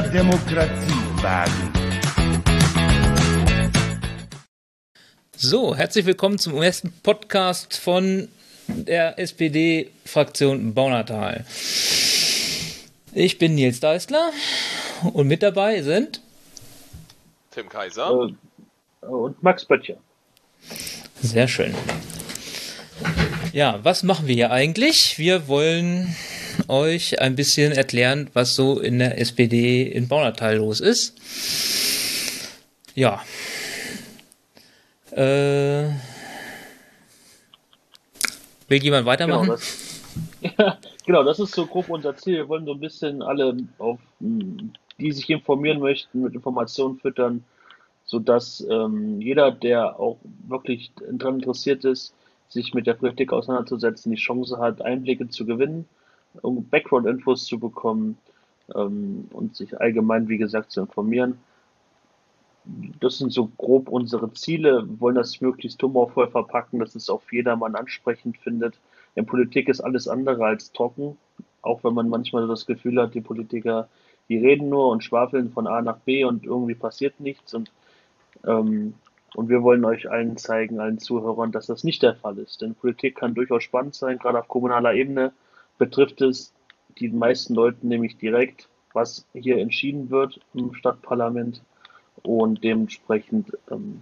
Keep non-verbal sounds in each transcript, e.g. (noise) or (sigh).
mehr Demokratie wagen. So, herzlich willkommen zum ersten Podcast von der SPD-Fraktion Baunatal. Ich bin Nils Deisler und mit dabei sind Tim Kaiser äh, und Max Böttcher. Sehr schön. Ja, was machen wir hier eigentlich? Wir wollen euch ein bisschen erklären, was so in der SPD in Baunatal los ist. Ja. Äh, will jemand weitermachen? Genau das, (laughs) genau, das ist so grob unser Ziel. Wir wollen so ein bisschen alle, auf, die sich informieren möchten, mit Informationen füttern, sodass ähm, jeder, der auch wirklich daran interessiert ist, sich mit der Politik auseinanderzusetzen, die Chance hat, Einblicke zu gewinnen, Background-Infos zu bekommen ähm, und sich allgemein, wie gesagt, zu informieren. Das sind so grob unsere Ziele. Wir wollen das möglichst humorvoll verpacken, dass es auf jedermann ansprechend findet. In Politik ist alles andere als trocken, auch wenn man manchmal das Gefühl hat, die Politiker, die reden nur und schwafeln von A nach B und irgendwie passiert nichts. Und ähm, und wir wollen euch allen zeigen, allen Zuhörern, dass das nicht der Fall ist. Denn Politik kann durchaus spannend sein, gerade auf kommunaler Ebene betrifft es die meisten Leute nämlich direkt, was hier entschieden wird im Stadtparlament. Und dementsprechend, ähm,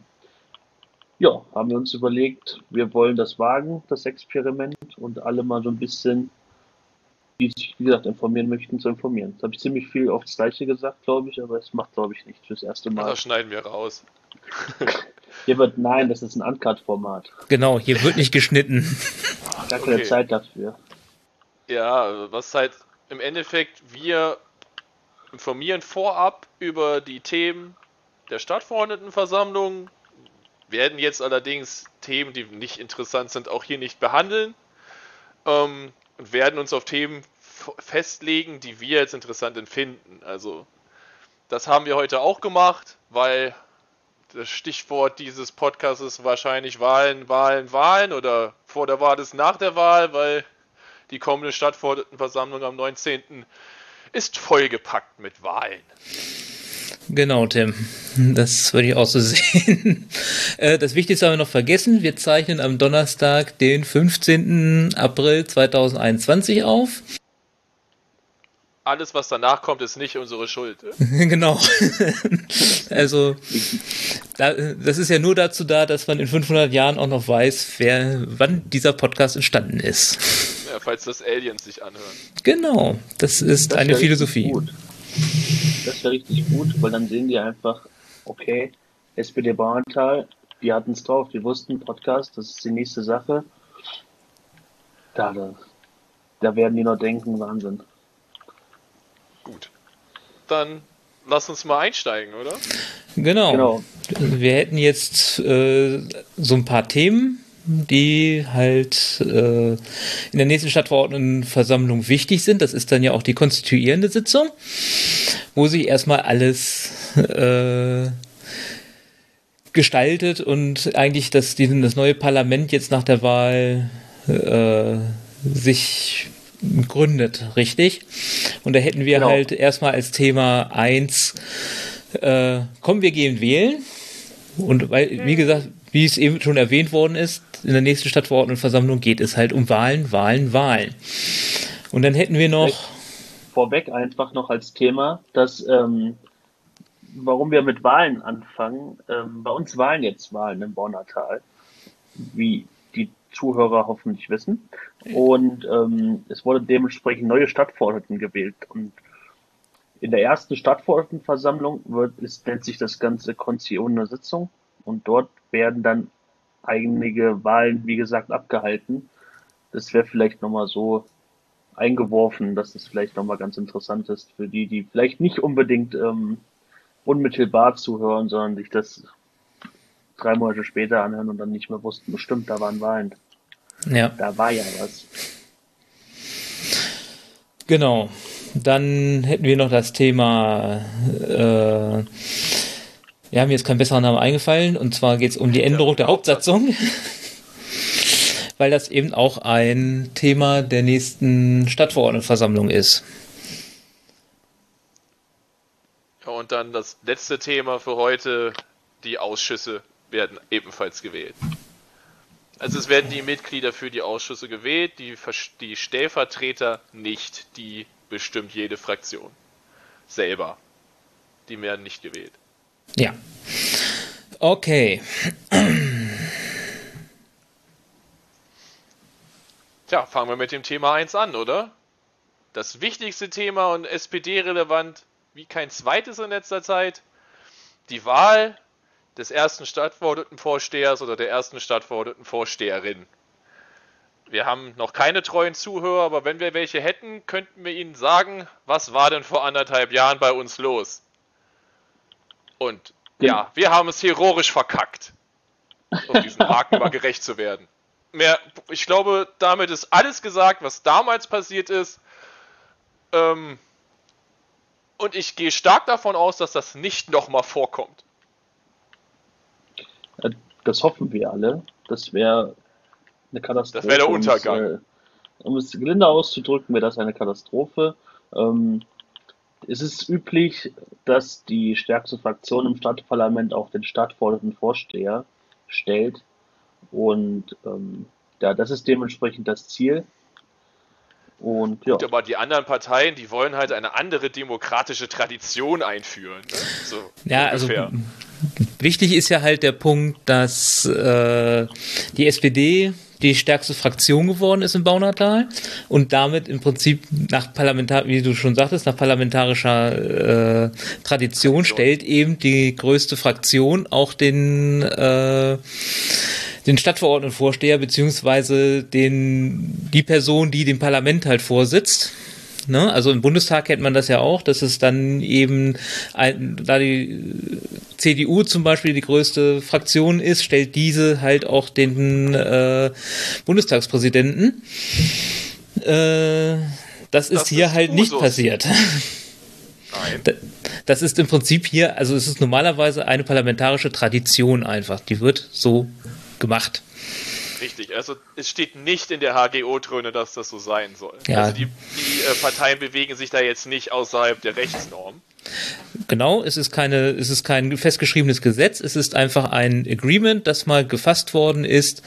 ja, haben wir uns überlegt, wir wollen das wagen, das Experiment, und alle mal so ein bisschen, die sich, wie gesagt, informieren möchten, zu informieren. Jetzt habe ich ziemlich viel auf das Gleiche gesagt, glaube ich, aber es macht, glaube ich, nicht fürs erste Mal. Das schneiden wir raus. (laughs) Hier wird, nein, das ist ein Uncut-Format. Genau, hier wird nicht geschnitten. Gar keine okay. Zeit dafür. Ja, was halt im Endeffekt, wir informieren vorab über die Themen der Stadtverordnetenversammlung, werden jetzt allerdings Themen, die nicht interessant sind, auch hier nicht behandeln ähm, und werden uns auf Themen festlegen, die wir jetzt interessant empfinden. Also das haben wir heute auch gemacht, weil das Stichwort dieses Podcasts ist wahrscheinlich Wahlen, Wahlen, Wahlen oder vor der Wahl ist nach der Wahl, weil die kommende Stadtverordnetenversammlung am 19. ist vollgepackt mit Wahlen. Genau, Tim. Das würde ich auch so (laughs) sehen. Äh, das Wichtigste haben wir noch vergessen. Wir zeichnen am Donnerstag, den 15. April 2021 auf alles, was danach kommt, ist nicht unsere Schuld. (laughs) genau. (laughs) also, das ist ja nur dazu da, dass man in 500 Jahren auch noch weiß, wer, wann dieser Podcast entstanden ist. Ja, falls das Aliens sich anhören. Genau, das ist das eine Philosophie. Gut. Das wäre richtig gut, weil dann sehen die einfach, okay, SPD Bauerntal, die hatten es drauf, die wussten, Podcast, das ist die nächste Sache. Da, da, da werden die noch denken, Wahnsinn. Gut. Dann lass uns mal einsteigen, oder? Genau. genau. Wir hätten jetzt äh, so ein paar Themen, die halt äh, in der nächsten Stadtverordnetenversammlung wichtig sind. Das ist dann ja auch die konstituierende Sitzung, wo sich erstmal alles äh, gestaltet und eigentlich das, das neue Parlament jetzt nach der Wahl äh, sich gründet, richtig? Und da hätten wir genau. halt erstmal als Thema 1, äh, kommen wir gehen wählen. Und weil, wie mhm. gesagt, wie es eben schon erwähnt worden ist, in der nächsten Stadtverordnetenversammlung geht es halt um Wahlen, Wahlen, Wahlen. Und dann hätten wir noch. Vorweg einfach noch als Thema, dass, ähm, warum wir mit Wahlen anfangen. Ähm, bei uns Wahlen jetzt Wahlen im Bonnatal. Wie Zuhörer hoffentlich wissen. Und ähm, es wurde dementsprechend neue Stadtverordneten gewählt. Und in der ersten Stadtverordnetenversammlung wird, ist, nennt sich das Ganze Konzessione Sitzung. Und dort werden dann einige Wahlen, wie gesagt, abgehalten. Das wäre vielleicht nochmal so eingeworfen, dass es vielleicht nochmal ganz interessant ist für die, die vielleicht nicht unbedingt ähm, unmittelbar zuhören, sondern sich das drei Monate später anhören und dann nicht mehr wussten, bestimmt, da waren Wahlen. Ja. Da war ja was. Genau. Dann hätten wir noch das Thema, äh, ja, mir ist kein besserer Name eingefallen, und zwar geht es um die Änderung der Hauptsatzung, weil das eben auch ein Thema der nächsten Stadtverordnetenversammlung ist. Und dann das letzte Thema für heute, die Ausschüsse werden ebenfalls gewählt. Also es werden die Mitglieder für die Ausschüsse gewählt, die, die Stellvertreter nicht, die bestimmt jede Fraktion selber. Die werden nicht gewählt. Ja. Okay. Tja, fangen wir mit dem Thema 1 an, oder? Das wichtigste Thema und SPD-relevant wie kein zweites in letzter Zeit. Die Wahl des ersten Stadtverordnetenvorstehers oder der ersten Stadtverordnetenvorsteherin. Wir haben noch keine treuen Zuhörer, aber wenn wir welche hätten, könnten wir ihnen sagen, was war denn vor anderthalb Jahren bei uns los? Und ja, wir haben es heroisch verkackt, um diesen (laughs) Haken mal gerecht zu werden. Mehr, ich glaube, damit ist alles gesagt, was damals passiert ist. Ähm, und ich gehe stark davon aus, dass das nicht nochmal vorkommt. Das hoffen wir alle. Das wäre eine Katastrophe. Das wäre der Untergang. Äh, um es gelinde auszudrücken, wäre das eine Katastrophe. Ähm, es ist üblich, dass die stärkste Fraktion im Stadtparlament auch den stadtfordernden Vorsteher stellt. Und ähm, ja, das ist dementsprechend das Ziel. Und, ja. aber die anderen Parteien, die wollen halt eine andere demokratische Tradition einführen. Ne? So, ja, also ungefähr. also wichtig ist ja halt der Punkt, dass äh, die SPD die stärkste Fraktion geworden ist im Baunatal und damit im Prinzip nach parlamentar, wie du schon sagtest, nach parlamentarischer äh, Tradition stellt eben die größte Fraktion auch den äh, den Stadtverordnetenvorsteher beziehungsweise den die Person, die dem Parlament halt vorsitzt. Ne? Also im Bundestag kennt man das ja auch, dass es dann eben, ein, da die CDU zum Beispiel die größte Fraktion ist, stellt diese halt auch den äh, Bundestagspräsidenten. Äh, das ist das hier ist halt Usus. nicht passiert. (laughs) Nein. Das ist im Prinzip hier, also es ist normalerweise eine parlamentarische Tradition einfach. Die wird so gemacht. Richtig, also es steht nicht in der HGO-Tröne, dass das so sein soll. Ja. Also die, die äh, Parteien bewegen sich da jetzt nicht außerhalb der Rechtsnorm. Genau, es ist keine, es ist kein festgeschriebenes Gesetz, es ist einfach ein Agreement, das mal gefasst worden ist,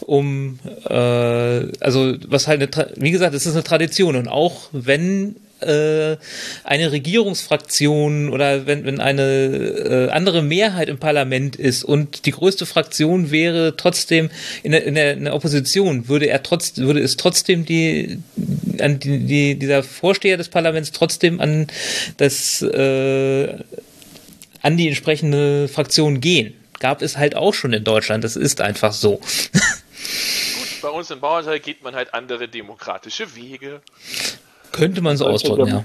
um äh, also was halt eine, wie gesagt, es ist eine Tradition und auch wenn äh, eine Regierungsfraktion oder wenn, wenn eine äh, andere Mehrheit im Parlament ist und die größte Fraktion wäre trotzdem in der, in der, in der Opposition, würde er trotz, würde es trotzdem die, an die, die, dieser Vorsteher des Parlaments trotzdem an das, äh, an die entsprechende Fraktion gehen. Gab es halt auch schon in Deutschland. Das ist einfach so. (laughs) Gut, bei uns in Bauernteil geht man halt andere demokratische Wege. Könnte man so ausdrücken, ja.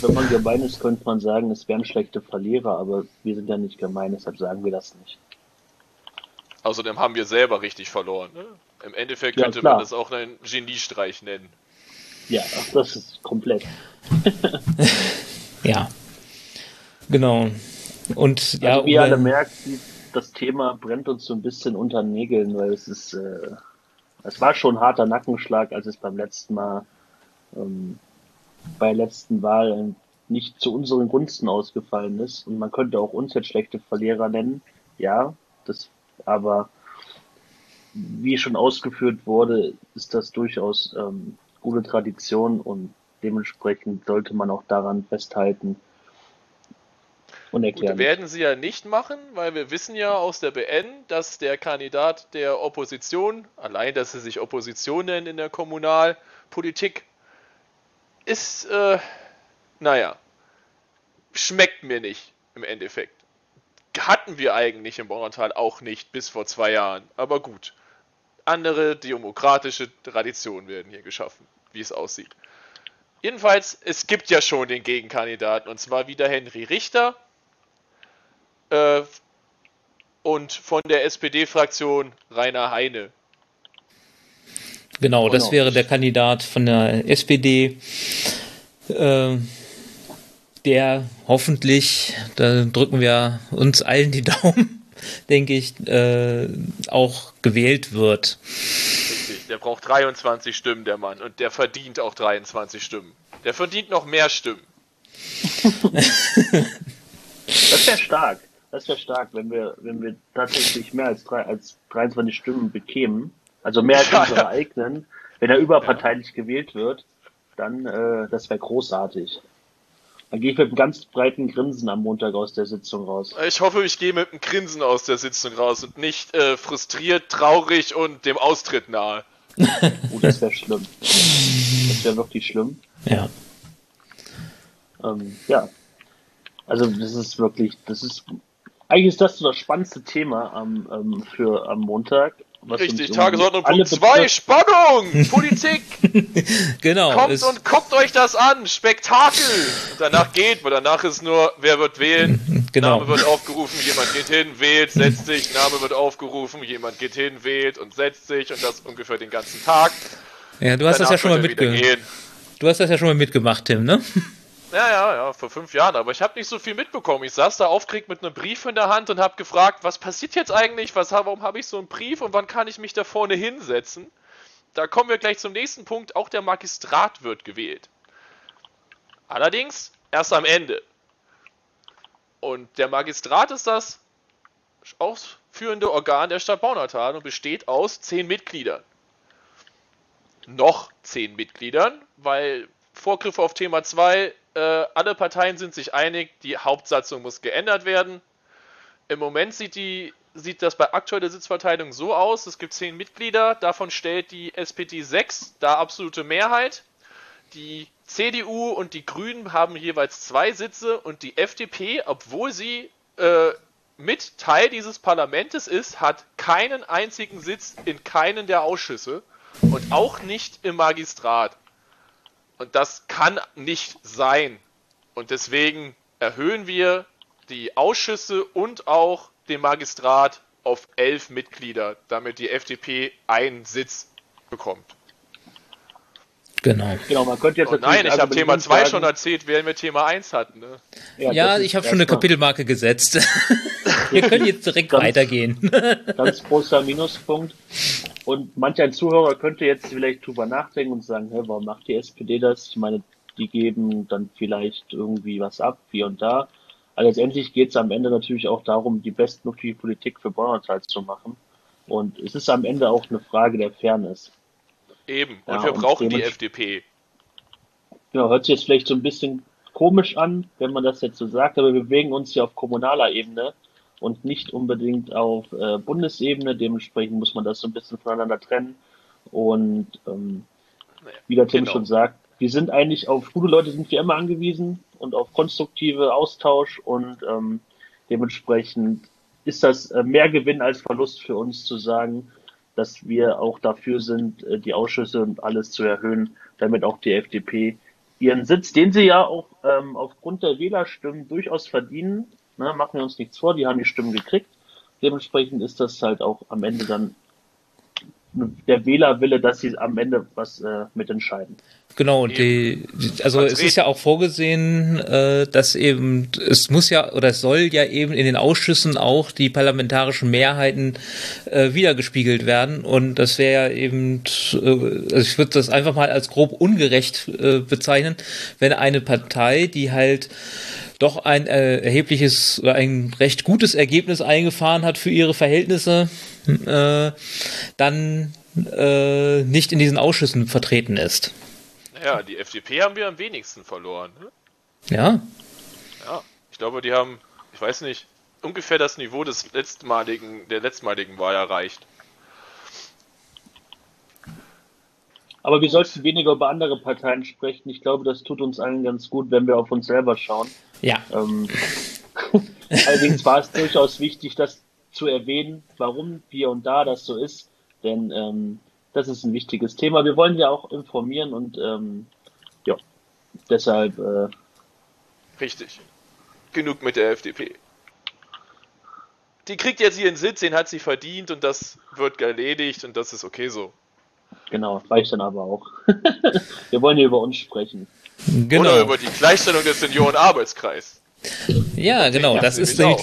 Wenn man gemein ist, könnte man sagen, es wären schlechte Verlierer, aber wir sind ja nicht gemein, deshalb sagen wir das nicht. Außerdem haben wir selber richtig verloren. Ne? Im Endeffekt könnte ja, man das auch einen Geniestreich nennen. Ja, das ist komplett. (laughs) ja. Genau. Und ja, also, wie ihr alle merkt, das Thema brennt uns so ein bisschen unter den Nägeln, weil es ist, äh, es war schon ein harter Nackenschlag, als es beim letzten Mal ähm, bei letzten Wahl nicht zu unseren Gunsten ausgefallen ist. Und man könnte auch uns jetzt schlechte Verlierer nennen. Ja, das, aber wie schon ausgeführt wurde, ist das durchaus ähm, gute Tradition und dementsprechend sollte man auch daran festhalten. Und erklären. Gut, werden sie ja nicht machen, weil wir wissen ja aus der BN, dass der Kandidat der Opposition, allein dass sie sich Opposition nennen in der Kommunalpolitik, ist, äh, naja, schmeckt mir nicht im Endeffekt. Hatten wir eigentlich im Bauerntal auch nicht bis vor zwei Jahren. Aber gut. Andere demokratische Traditionen werden hier geschaffen, wie es aussieht. Jedenfalls, es gibt ja schon den Gegenkandidaten, und zwar wieder Henry Richter. Äh, und von der SPD-Fraktion Rainer Heine. Genau, das wäre der Kandidat von der SPD, äh, der hoffentlich, da drücken wir uns allen die (laughs) Daumen, denke ich, äh, auch gewählt wird. Richtig, der braucht 23 Stimmen, der Mann, und der verdient auch 23 Stimmen. Der verdient noch mehr Stimmen. (laughs) Das wäre stark. Das wäre stark, wenn wir, wenn wir tatsächlich mehr als, drei, als 23 Stimmen bekämen, also mehr als Ja, unsere ja. eigenen, wenn er überparteilich gewählt wird, dann äh, das wäre großartig. Dann gehe ich mit einem ganz breiten Grinsen am Montag aus der Sitzung raus. Ich hoffe, ich gehe mit einem Grinsen aus der Sitzung raus und nicht äh, frustriert, traurig und dem Austritt nahe. (laughs) Oh, das wäre schlimm. Das wäre wirklich schlimm. Ja. Ähm, ja. Also das ist wirklich, das ist eigentlich ist das so das spannendste Thema am, ähm, für am Montag. Was Richtig, Tagesordnung Punkt 2, betrifft. Spannung, (laughs) Politik, Genau. kommt und guckt euch das an, Spektakel. Und danach geht, weil danach ist nur, wer wird wählen, (laughs) Genau. Name wird aufgerufen, jemand geht hin, wählt, setzt sich, Name wird aufgerufen, jemand geht hin, wählt und setzt sich und das ungefähr den ganzen Tag. ja, du hast das Danach ja schon mal wird wieder mitge gehen. Du hast das ja schon mal mitgemacht, Tim, ne? (laughs) Ja, ja, ja, vor fünf Jahren, aber ich habe nicht so viel mitbekommen. Ich saß da aufgeregt mit einem Brief in der Hand und habe gefragt, was passiert jetzt eigentlich? Was, warum habe ich so einen Brief und wann kann ich mich da vorne hinsetzen? Da kommen wir gleich zum nächsten Punkt. Auch der Magistrat wird gewählt. Allerdings erst am Ende. Und der Magistrat ist das ausführende Organ der Stadt Baunatal und besteht aus zehn Mitgliedern. Noch zehn Mitgliedern, weil Vorgriff auf Thema 2, äh, alle Parteien sind sich einig, die Hauptsatzung muss geändert werden. Im Moment sieht, die, sieht das bei aktueller Sitzverteilung so aus, es gibt zehn Mitglieder, davon stellt die SPD sechs, da absolute Mehrheit. Die CDU und die Grünen haben jeweils zwei Sitze und die FDP, obwohl sie äh, mit Teil dieses Parlamentes ist, hat keinen einzigen Sitz in keinen der Ausschüsse und auch nicht im Magistrat. Und das kann nicht sein. Und deswegen erhöhen wir die Ausschüsse und auch den Magistrat auf elf Mitglieder, damit die FDP einen Sitz bekommt. Genau. Genau, man könnte jetzt Und nein, ich habe argumentieren Thema 2 sagen, schon erzählt, während wir Thema 1 hatten. Ne? Ja, ist ich habe schon eine Kapitelmarke gesetzt. (laughs) Wir können jetzt direkt Ganz- weitergehen. Ganz großer Minuspunkt. Und manch ein Zuhörer könnte jetzt vielleicht drüber nachdenken und sagen, hä, warum macht die SPD das? Ich meine, die geben dann vielleicht irgendwie was ab, hier und da. Aber letztendlich geht es am Ende natürlich auch darum, die bestmögliche Politik für Bauernteil zu machen. Und es ist am Ende auch eine Frage der Fairness. Eben. Und Ja, wir und brauchen die dements- FDP. Genau, hört sich jetzt vielleicht so ein bisschen komisch an, wenn man das jetzt so sagt, aber wir bewegen uns ja auf kommunaler Ebene und nicht unbedingt auf äh, Bundesebene. Dementsprechend muss man das so ein bisschen voneinander trennen. Und ähm, wie der Tim genau. schon sagt, wir sind eigentlich auf gute Leute sind wir immer angewiesen und auf konstruktive Austausch und ähm, dementsprechend ist das äh, mehr Gewinn als Verlust für uns zu sagen, dass wir auch dafür sind, äh, die Ausschüsse und alles zu erhöhen, damit auch die FDP ihren Sitz, den sie ja auch ähm, aufgrund der Wählerstimmen durchaus verdienen, ne, machen wir uns nichts vor, die haben die Stimmen gekriegt. Dementsprechend ist das halt auch am Ende dann der Wählerwille, dass sie am Ende was äh, mitentscheiden. Genau, die, die, also es ist ja auch vorgesehen, äh, dass eben, es muss ja, oder es soll ja eben in den Ausschüssen auch die parlamentarischen Mehrheiten äh, wiedergespiegelt werden. Und das wäre ja eben, äh, also ich würde das einfach mal als grob ungerecht äh, bezeichnen, wenn eine Partei, die halt doch ein äh, erhebliches oder ein recht gutes Ergebnis eingefahren hat für ihre Verhältnisse, äh, dann äh, nicht in diesen Ausschüssen vertreten ist. Ja, die FDP haben wir am wenigsten verloren. Ne? Ja, Ja, ich glaube, die haben, ich weiß nicht, ungefähr das Niveau des letztmaligen, der letztmaligen Wahl erreicht. Aber wir sollten weniger über andere Parteien sprechen. Ich glaube, das tut uns allen ganz gut, wenn wir auf uns selber schauen. ja, Ähm, (laughs) allerdings war es durchaus wichtig, das zu erwähnen, warum hier und da das so ist. Denn ähm, das ist ein wichtiges Thema. Wir wollen ja auch informieren und ähm, ja, deshalb äh, Richtig. Genug mit der FDP. Die kriegt jetzt ihren Sitz, den hat sie verdient und das wird erledigt und das ist okay so. genau, reicht dann aber auch. (laughs) wir wollen hier über uns sprechen. Oder genau. über die Gleichstellung des Seniorenarbeitskreis. Ja, genau. Das ist, nämlich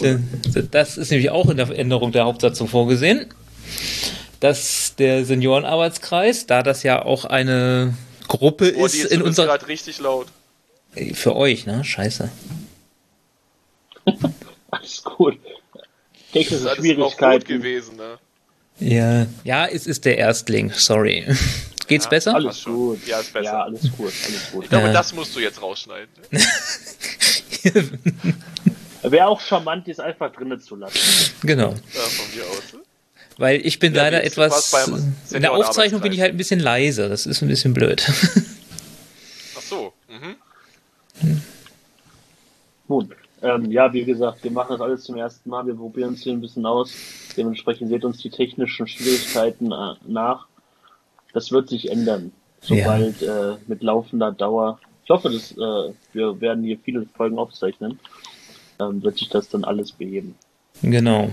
das ist nämlich auch in der Änderung der Hauptsatzung vorgesehen, dass der Seniorenarbeitskreis, da das ja auch eine Gruppe Oh, ist die ist in unserer gerade richtig laut. für euch, ne? Scheiße. (laughs) gut. Technische Schwierigkeiten. gut gewesen, ne? Ja, ja, es ist der Erstling, sorry. Geht's Ja, besser? Alles gut. Ja, ist besser. Ja, alles gut, alles gut. Ich glaube, Ja. das musst du jetzt rausschneiden. (laughs) Wäre auch charmant, dies einfach drinnen zu lassen. genau. Ja, von mir aus. ne? Weil ich bin Ja, leider etwas. In der Aufzeichnung bin ich halt ein bisschen leise. Das ist ein bisschen blöd. Ach so. Mhm. (laughs) Nun, ähm, ja, wie gesagt, wir machen das alles zum ersten Mal. Wir probieren es hier ein bisschen aus. Dementsprechend seht uns die technischen Schwierigkeiten äh, nach. Das wird sich ändern, sobald äh, mit laufender Dauer. Ich hoffe, dass äh, wir werden hier viele Folgen aufzeichnen. Ähm, wird sich das dann alles beheben. Genau.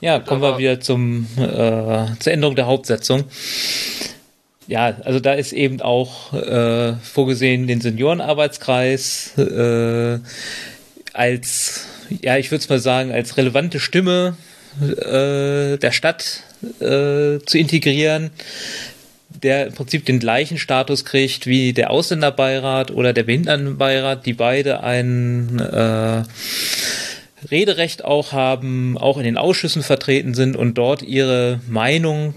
Ja, kommen wir Aber- wieder zum, äh, zur Änderung der Hauptsetzung. Ja, also da ist eben auch äh, vorgesehen, den Seniorenarbeitskreis äh, als, ja, ich würde es mal sagen, als relevante Stimme äh, der Stadt äh, zu integrieren, der im Prinzip den gleichen Status kriegt wie der Ausländerbeirat oder der Behindertenbeirat, die beide einen äh, Rederecht auch haben, auch in den Ausschüssen vertreten sind und dort ihre Meinung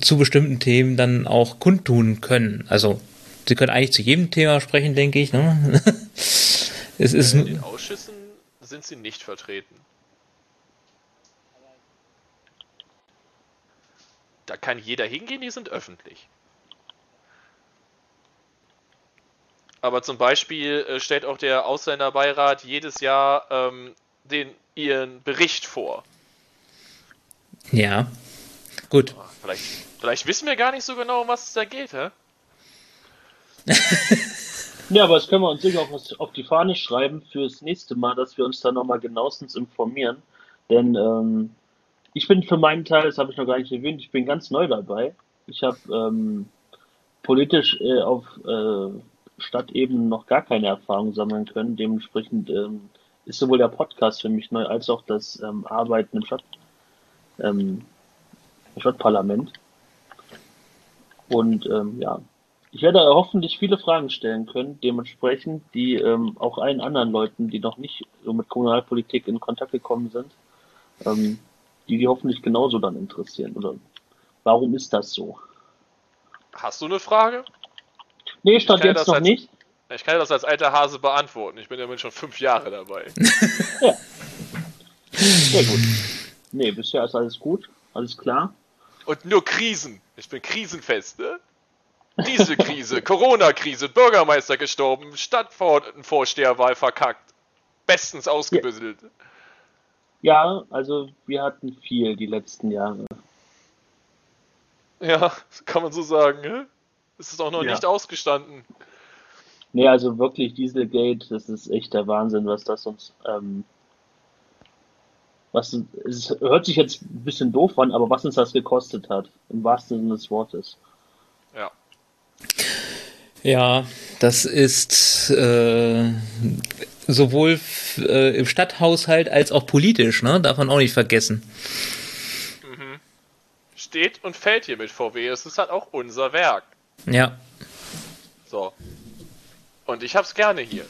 zu bestimmten Themen dann auch kundtun können. Also sie können eigentlich zu jedem Thema sprechen, denke ich. Ne? (laughs) es ist In den Ausschüssen sind sie nicht vertreten. Da kann jeder hingehen, die sind öffentlich. Aber zum Beispiel äh, stellt auch der Ausländerbeirat jedes Jahr ähm, den, ihren Bericht vor. ja gut. Ah, Vielleicht, vielleicht wissen wir gar nicht so genau, um was es da geht, hä? (laughs) Ja, aber das können wir uns sicher auch auf die Fahne schreiben fürs nächste Mal, dass wir uns da nochmal genauestens informieren. Denn ähm, ich bin für meinen Teil, das habe ich noch gar nicht erwähnt, ich bin ganz neu dabei. Ich habe ähm, politisch äh, auf äh, Stadtebene noch gar keine Erfahrung sammeln können. Dementsprechend ähm, ist sowohl der Podcast für mich neu als auch das ähm, Arbeiten im Stadt, ähm, Stadtparlament. Und ähm, ja, ich werde hoffentlich viele Fragen stellen können, dementsprechend, die ähm, auch allen anderen Leuten, die noch nicht so mit Kommunalpolitik in Kontakt gekommen sind, ähm, die die hoffentlich genauso dann interessieren. Oder warum ist das so? Hast du eine Frage? Nee, stand jetzt noch als- nicht. Ich kann das als alter Hase beantworten. Ich bin ja schon fünf Jahre dabei. (laughs) Sehr gut. Nee, bisher ist alles gut, alles klar. Und nur Krisen. Ich bin krisenfest, ne? Diese Krise, (laughs) Corona-Krise, Bürgermeister gestorben, Stadtvorsteherwahl verkackt. Bestens ausgebüsselt. Ja, also wir hatten viel die letzten Jahre. Ja, kann man so sagen, ne? Es ist auch noch Ja. nicht ausgestanden. Nee, also wirklich Dieselgate, das ist echt der Wahnsinn, was das uns, ähm, was es hört sich jetzt ein bisschen doof an, aber was uns das gekostet hat, im wahrsten Sinne des Wortes. Ja. Ja, das ist äh, sowohl äh, im Stadthaushalt als auch politisch, ne? Darf man auch nicht vergessen. Steht und fällt hier mit VW. Es ist halt auch unser Werk. Ja, So. Und ich hab's gerne hier.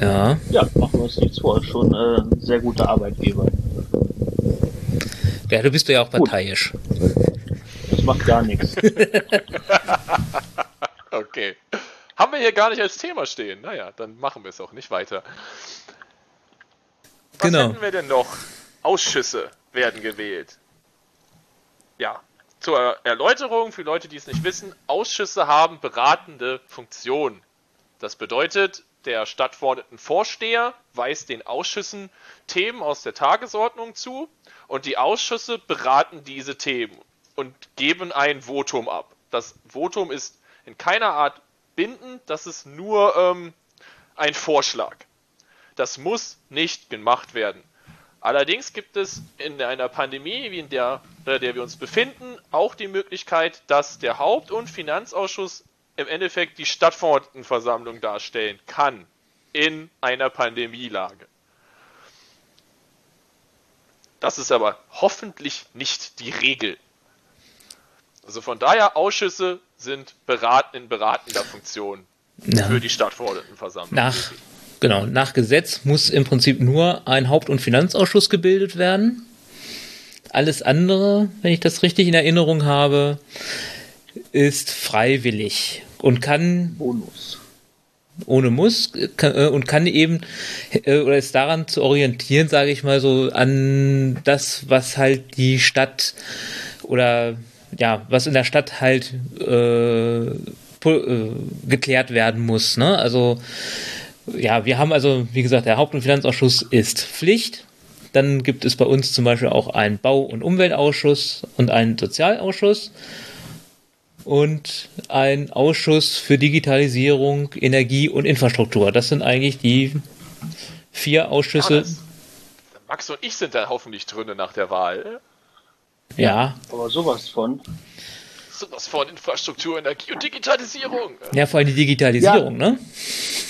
ja. Ja, machen wir uns nichts vor, schon äh, ein sehr guter Arbeitgeber. Ja, du bist ja auch parteiisch. Das macht gar nichts. (laughs) (laughs) Okay. Haben wir hier gar nicht als Thema stehen. Naja, dann machen wir es auch nicht weiter. Was Genau. hätten wir denn noch? Ausschüsse werden gewählt. Ja, zur Erläuterung für Leute, die es nicht wissen, Ausschüsse haben beratende Funktion. Das bedeutet, der Stadtverordnetenvorsteher weist den Ausschüssen Themen aus der Tagesordnung zu und die Ausschüsse beraten diese Themen und geben ein Votum ab. Das Votum ist in keiner Art bindend, das ist nur ähm, ein Vorschlag. Das muss nicht gemacht werden. Allerdings gibt es in einer Pandemie, wie in der, in der wir uns befinden, auch die Möglichkeit, dass der Haupt- und Finanzausschuss im Endeffekt die Stadtverordnetenversammlung darstellen kann in einer Pandemielage. Das ist aber hoffentlich nicht die Regel. Also von daher, Ausschüsse sind berat in beratender Funktion ja. für die Stadtverordnetenversammlung. Nach genau, nach Gesetz muss im Prinzip nur ein Haupt- und Finanzausschuss gebildet werden. Alles andere, wenn ich das richtig in Erinnerung habe, ist freiwillig und kann Bonus. ohne Muss kann, äh, und kann eben äh, oder ist daran zu orientieren, sage ich mal so, an das, was halt die Stadt oder ja, was in der Stadt halt äh, äh, geklärt werden muss. Ne? Also ja, wir haben also, wie gesagt, der Haupt- und Finanzausschuss ist Pflicht. Dann gibt es bei uns zum Beispiel auch einen Bau- und Umweltausschuss und einen Sozialausschuss und einen Ausschuss für Digitalisierung, Energie und Infrastruktur. Das sind eigentlich die vier Ausschüsse. Johannes, Max und ich sind da hoffentlich drin nach der Wahl. Ja, Aber sowas von. Sowas von Infrastruktur, Energie und Digitalisierung. ja, vor allem die Digitalisierung, ne?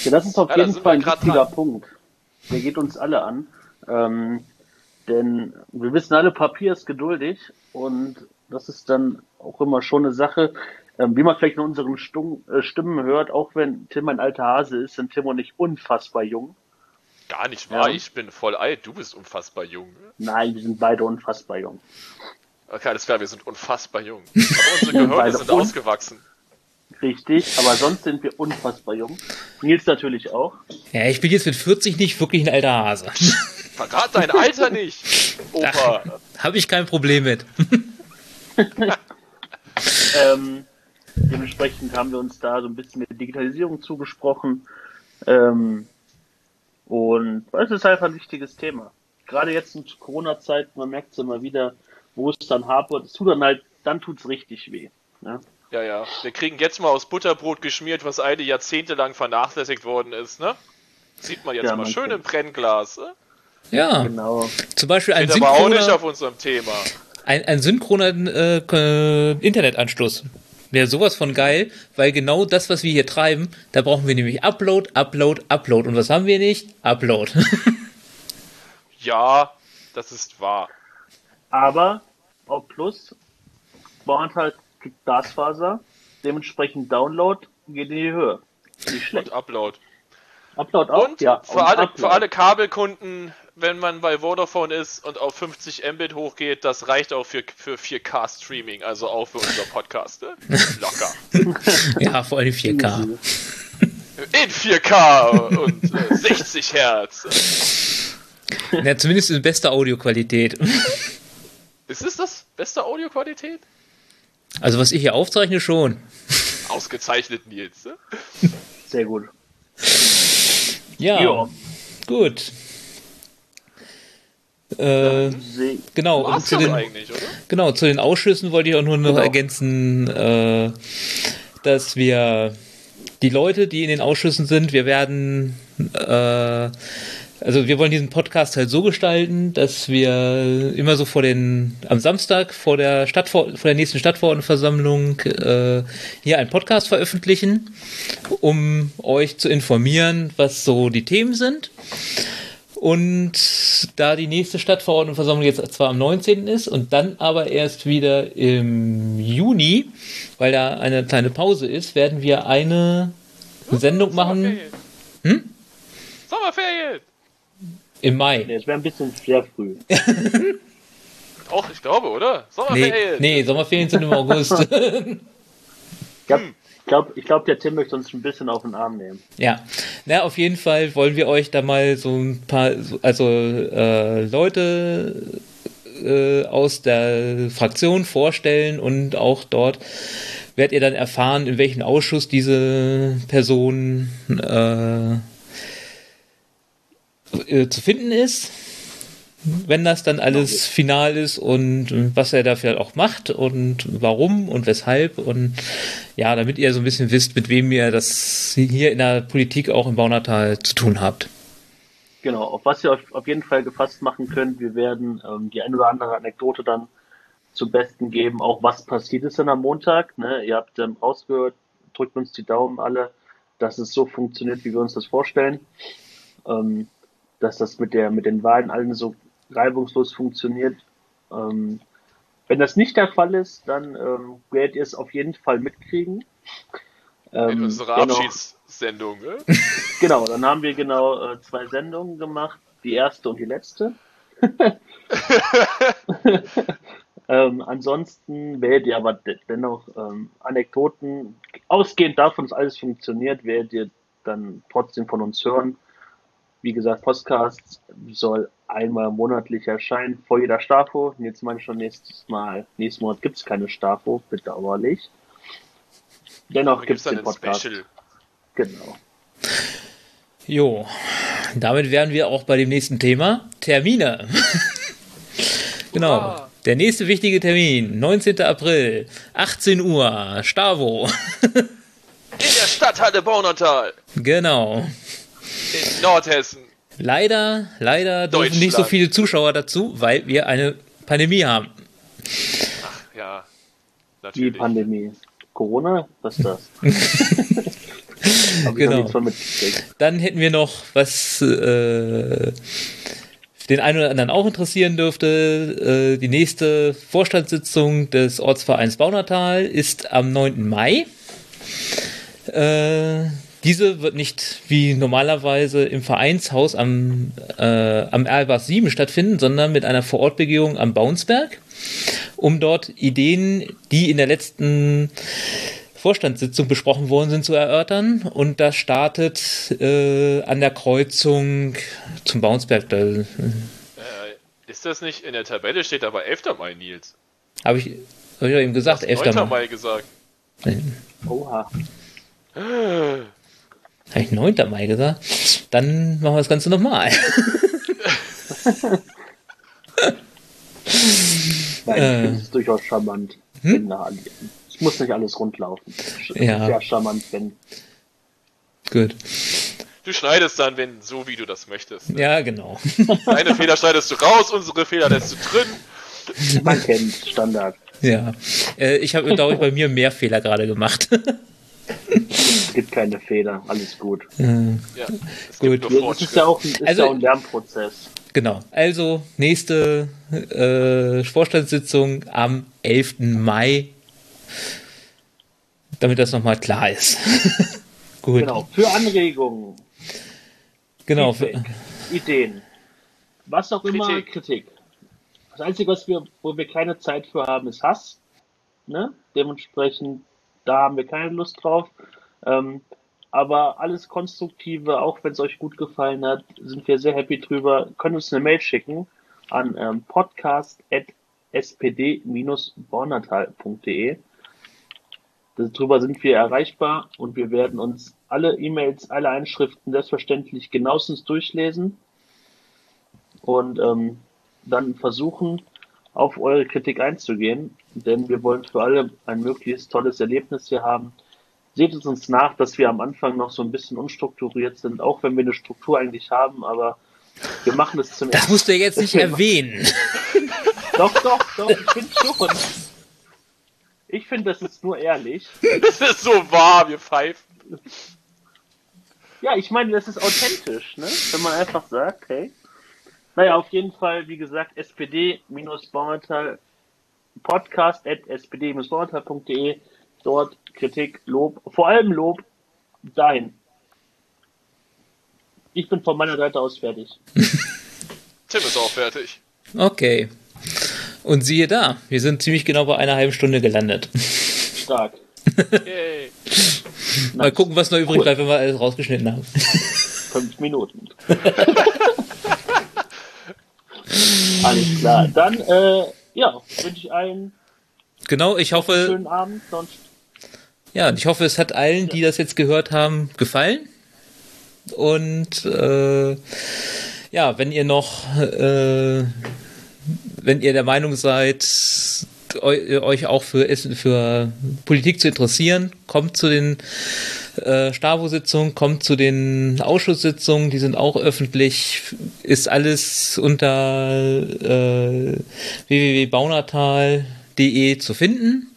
Ja, das ist auf Ja, jeden Fall ein wichtiger dran. Punkt. Der geht uns alle an. Ähm, denn wir wissen alle, Papier ist geduldig und das ist dann auch immer schon eine Sache, ähm, wie man vielleicht in unseren Stum äh, Stimmen hört, auch wenn Tim ein alter Hase ist, sind Tim und ich unfassbar jung. Gar nicht wahr, Ja. ich bin voll alt, du bist unfassbar jung. Nein, wir sind beide unfassbar jung. Okay, alles klar, wir sind unfassbar jung. (laughs) Aber unsere Gehirne sind ausgewachsen. Richtig, aber sonst sind wir unfassbar jung. Nils natürlich auch. Ja, ich bin jetzt mit 40 nicht wirklich ein alter Hase. Verrat dein Alter nicht, (laughs) Opa. Habe ich kein Problem mit. (laughs) Ähm, dementsprechend haben wir uns da so ein bisschen mit Digitalisierung zugesprochen. Ähm, und es ist einfach ein wichtiges Thema. Gerade jetzt in Corona-Zeit, man merkt es immer wieder, wo es dann hapert, es tut dann halt, dann tut's richtig weh. Ne? Ja, ja. Wir kriegen jetzt mal aus Butterbrot geschmiert, was eine Jahrzehnte lang vernachlässigt worden ist, ne? Sieht man jetzt Ja, mal schön im Brennglas. Ne? Ja, Genau. zum Beispiel ein Steht aber auch nicht synchroner, auf unserem Thema. ein, ein synchroner äh, äh, Internetanschluss. Wäre sowas von geil, weil genau das, was wir hier treiben, da brauchen wir nämlich Upload, Upload, Upload. Und was haben wir nicht? Upload. (laughs) Ja, das ist wahr. Aber auch Plus, man hat halt Glasfaser, dementsprechend Download geht in die Höhe. Nicht schlecht. Und Upload. Upload auch? Und ja. für, und alle, Upload. für alle Kabelkunden, wenn man bei Vodafone ist und auf 50 Mbit hochgeht, das reicht auch für, für 4K-Streaming, also auch für unser Podcast. Ne? (laughs) Locker. ja, vor allem 4K. In 4K und äh, 60 Hertz. Ja, zumindest in bester Audioqualität. Ist es das beste Audioqualität? Also was ich hier aufzeichne schon. Ausgezeichnet, Nils. Ne? (laughs) Sehr gut. Ja, Ja. gut. Äh, genau, und War's zu den, eigentlich, oder? genau, zu den Ausschüssen wollte ich auch nur noch Genau. ergänzen, äh, dass wir die Leute, die in den Ausschüssen sind, wir werden, äh, also wir wollen diesen Podcast halt so gestalten, dass wir immer so vor den, am Samstag vor der Stadtvor vor der nächsten Stadtverordnetenversammlung äh, hier einen Podcast veröffentlichen, um euch zu informieren, was so die Themen sind. Und da die nächste Stadtverordnetenversammlung jetzt zwar am 19. ist und dann aber erst wieder im Juni, weil da eine kleine Pause ist, werden wir eine Sendung machen Sommerferien. Hm? Sommerferien! Im Mai. Nee, es wäre ein bisschen sehr früh. (laughs) Auch, ich glaube, oder? Nee, Sommerferien! nee, Sommerferien sind im August. (laughs) Ich glaube, ich glaub, ich glaub, der Tim möchte uns ein bisschen auf den Arm nehmen. ja, na, auf jeden Fall wollen wir euch da mal so ein paar, so- also äh, Leute äh, aus der Fraktion vorstellen und auch dort werdet ihr dann erfahren, in welchem Ausschuss diese Person äh, äh, zu finden ist. Wenn das dann alles final ist und was er dafür auch macht und warum und weshalb und ja, damit ihr so ein bisschen wisst, mit wem ihr das hier in der Politik auch im Baunatal zu tun habt. Genau, auf was ihr euch auf jeden Fall gefasst machen könnt. Wir werden ähm, die ein oder andere Anekdote dann zum Besten geben, auch was passiert ist dann am Montag. Ne? Ihr habt ähm, rausgehört, drückt uns die Daumen alle, dass es so funktioniert, wie wir uns das vorstellen. Ähm, dass das mit der mit den Wahlen allen so reibungslos funktioniert. Ähm, wenn das nicht der Fall ist, dann ähm, werdet ihr es auf jeden Fall mitkriegen. In Ähm, unserer dennoch- Sendung, ne? (laughs) Genau, dann haben wir genau äh, zwei Sendungen gemacht, die erste und die letzte. (laughs) ähm, ansonsten werdet ihr aber de dennoch ähm, Anekdoten, ausgehend davon, dass alles funktioniert, werdet ihr dann trotzdem von uns hören. Wie gesagt, Podcast soll einmal monatlich erscheinen vor jeder Stafo. Und jetzt meine ich schon nächstes Mal, nächsten Monat gibt es keine Stafo, bedauerlich. Dennoch gibt es den Podcast. Special. Genau. Jo, damit wären wir auch bei dem nächsten Thema. Termine. (laughs) genau. Uah. Der nächste wichtige Termin, 19. April, 18 Uhr, Stavo. (laughs) In der Stadthalle Baunatal. Genau. In Nordhessen. Leider, leider dürfen nicht so viele Zuschauer dazu, weil wir eine Pandemie haben. Ach ja, natürlich. Die Pandemie. Corona? Was ist das? (laughs) genau. Dann hätten wir noch, was äh, den einen oder anderen auch interessieren dürfte, äh, die nächste Vorstandssitzung des Ortsvereins Baunatal ist am 9. Mai. Äh, diese wird nicht wie normalerweise im Vereinshaus am, äh, am Erlbach 7 stattfinden, sondern mit einer Vorortbegehung am Baunsberg, um dort Ideen, die in der letzten Vorstandssitzung besprochen worden sind, zu erörtern. Und das startet äh, an der Kreuzung zum Baunsberg. Äh, ist das nicht in der Tabelle? Steht aber 11. Mai, Nils. Habe ich, hab ich eben gesagt, 11. Mai. Mai gesagt. Oha. (laughs) Habe ich 9. Mai gesagt? Dann machen wir das Ganze nochmal. (laughs) Nein, äh, das ist durchaus charmant. Hm? Es muss nicht alles rundlaufen. Ja. Sehr charmant, wenn. Gut. Du schneidest dann, wenn so wie du das möchtest. Ne? Ja, genau. (laughs) Deine Fehler schneidest du raus, unsere Fehler lässt du drin. Man kennt Standard. Ja. Äh, ich habe, glaube ich, bei mir mehr Fehler gerade gemacht. (laughs) es gibt keine Fehler, alles gut. Äh, ja, gut. Das ist ja auch ein, ist also, ja auch ein Lernprozess. Genau. Also nächste äh, Vorstandssitzung am 11. Mai damit das nochmal klar ist. (laughs) Gut. Genau, für Anregungen. Genau. Feedback, für Ideen. Was auch immer, Kritik. Kritik. Das Einzige, was wir, wo wir keine Zeit für haben, ist Hass. Ne? Dementsprechend, da haben wir keine Lust drauf. Ähm, aber alles Konstruktive, auch wenn es euch gut gefallen hat, sind wir sehr happy drüber. Können uns eine Mail schicken an ähm, podcast.spd-bornatal.de. Darüber sind wir erreichbar und wir werden uns alle E-Mails, alle Einschriften selbstverständlich genauestens durchlesen und ähm, dann versuchen, auf eure Kritik einzugehen, denn wir wollen für alle ein möglichst tolles Erlebnis hier haben. Seht es uns nach, dass wir am Anfang noch so ein bisschen unstrukturiert sind, auch wenn wir eine Struktur eigentlich haben, aber wir machen es zum ersten Das musst du jetzt nicht erwähnen. (laughs) doch, doch, doch, ich finde schon. Ich finde, das ist nur ehrlich. (laughs) Das ist so wahr, wir pfeifen. Ja, ich meine, das ist authentisch, ne? Wenn man einfach sagt, hey. Naja, auf jeden Fall, wie gesagt, spd-baumental podcast at spd-baumental.de dort Kritik, Lob, vor allem Lob dahin. Ich bin von meiner Seite aus fertig. (laughs) Tim ist auch fertig. Okay. Und siehe da, wir sind ziemlich genau bei einer halben Stunde gelandet. Stark. Yay. (laughs) Mal gucken, was noch übrig bleibt, wenn wir alles rausgeschnitten haben. (laughs) Fünf Minuten. alles klar. Dann, äh, ja, wünsche ich allen genau, ich hoffe, einen schönen Abend. Sonst ja, ich hoffe, es hat allen, die das jetzt gehört haben, gefallen. Und äh, ja, wenn ihr noch äh, wenn ihr der Meinung seid, euch auch für, für Politik zu interessieren, kommt zu den äh, Stavo-Sitzungen, kommt zu den Ausschusssitzungen, die sind auch öffentlich, ist alles unter äh, www.baunatal.de zu finden.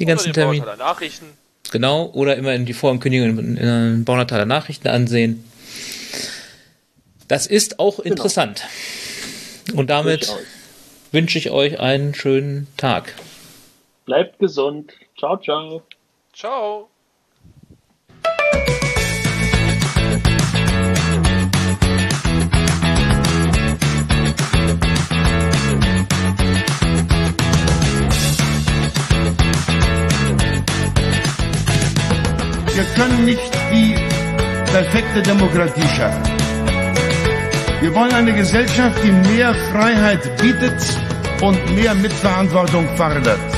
Die oder ganzen Termine. Nachrichten. Genau, oder immer in die Vorankündigung in, in Baunataler Nachrichten ansehen. Das ist auch genau. interessant. Und damit wünsche ich euch einen schönen Tag. Bleibt gesund. Ciao, ciao. Ciao. Können nicht die perfekte Demokratie schaffen. Wir wollen eine Gesellschaft, die mehr Freiheit bietet und mehr Mitverantwortung fordert.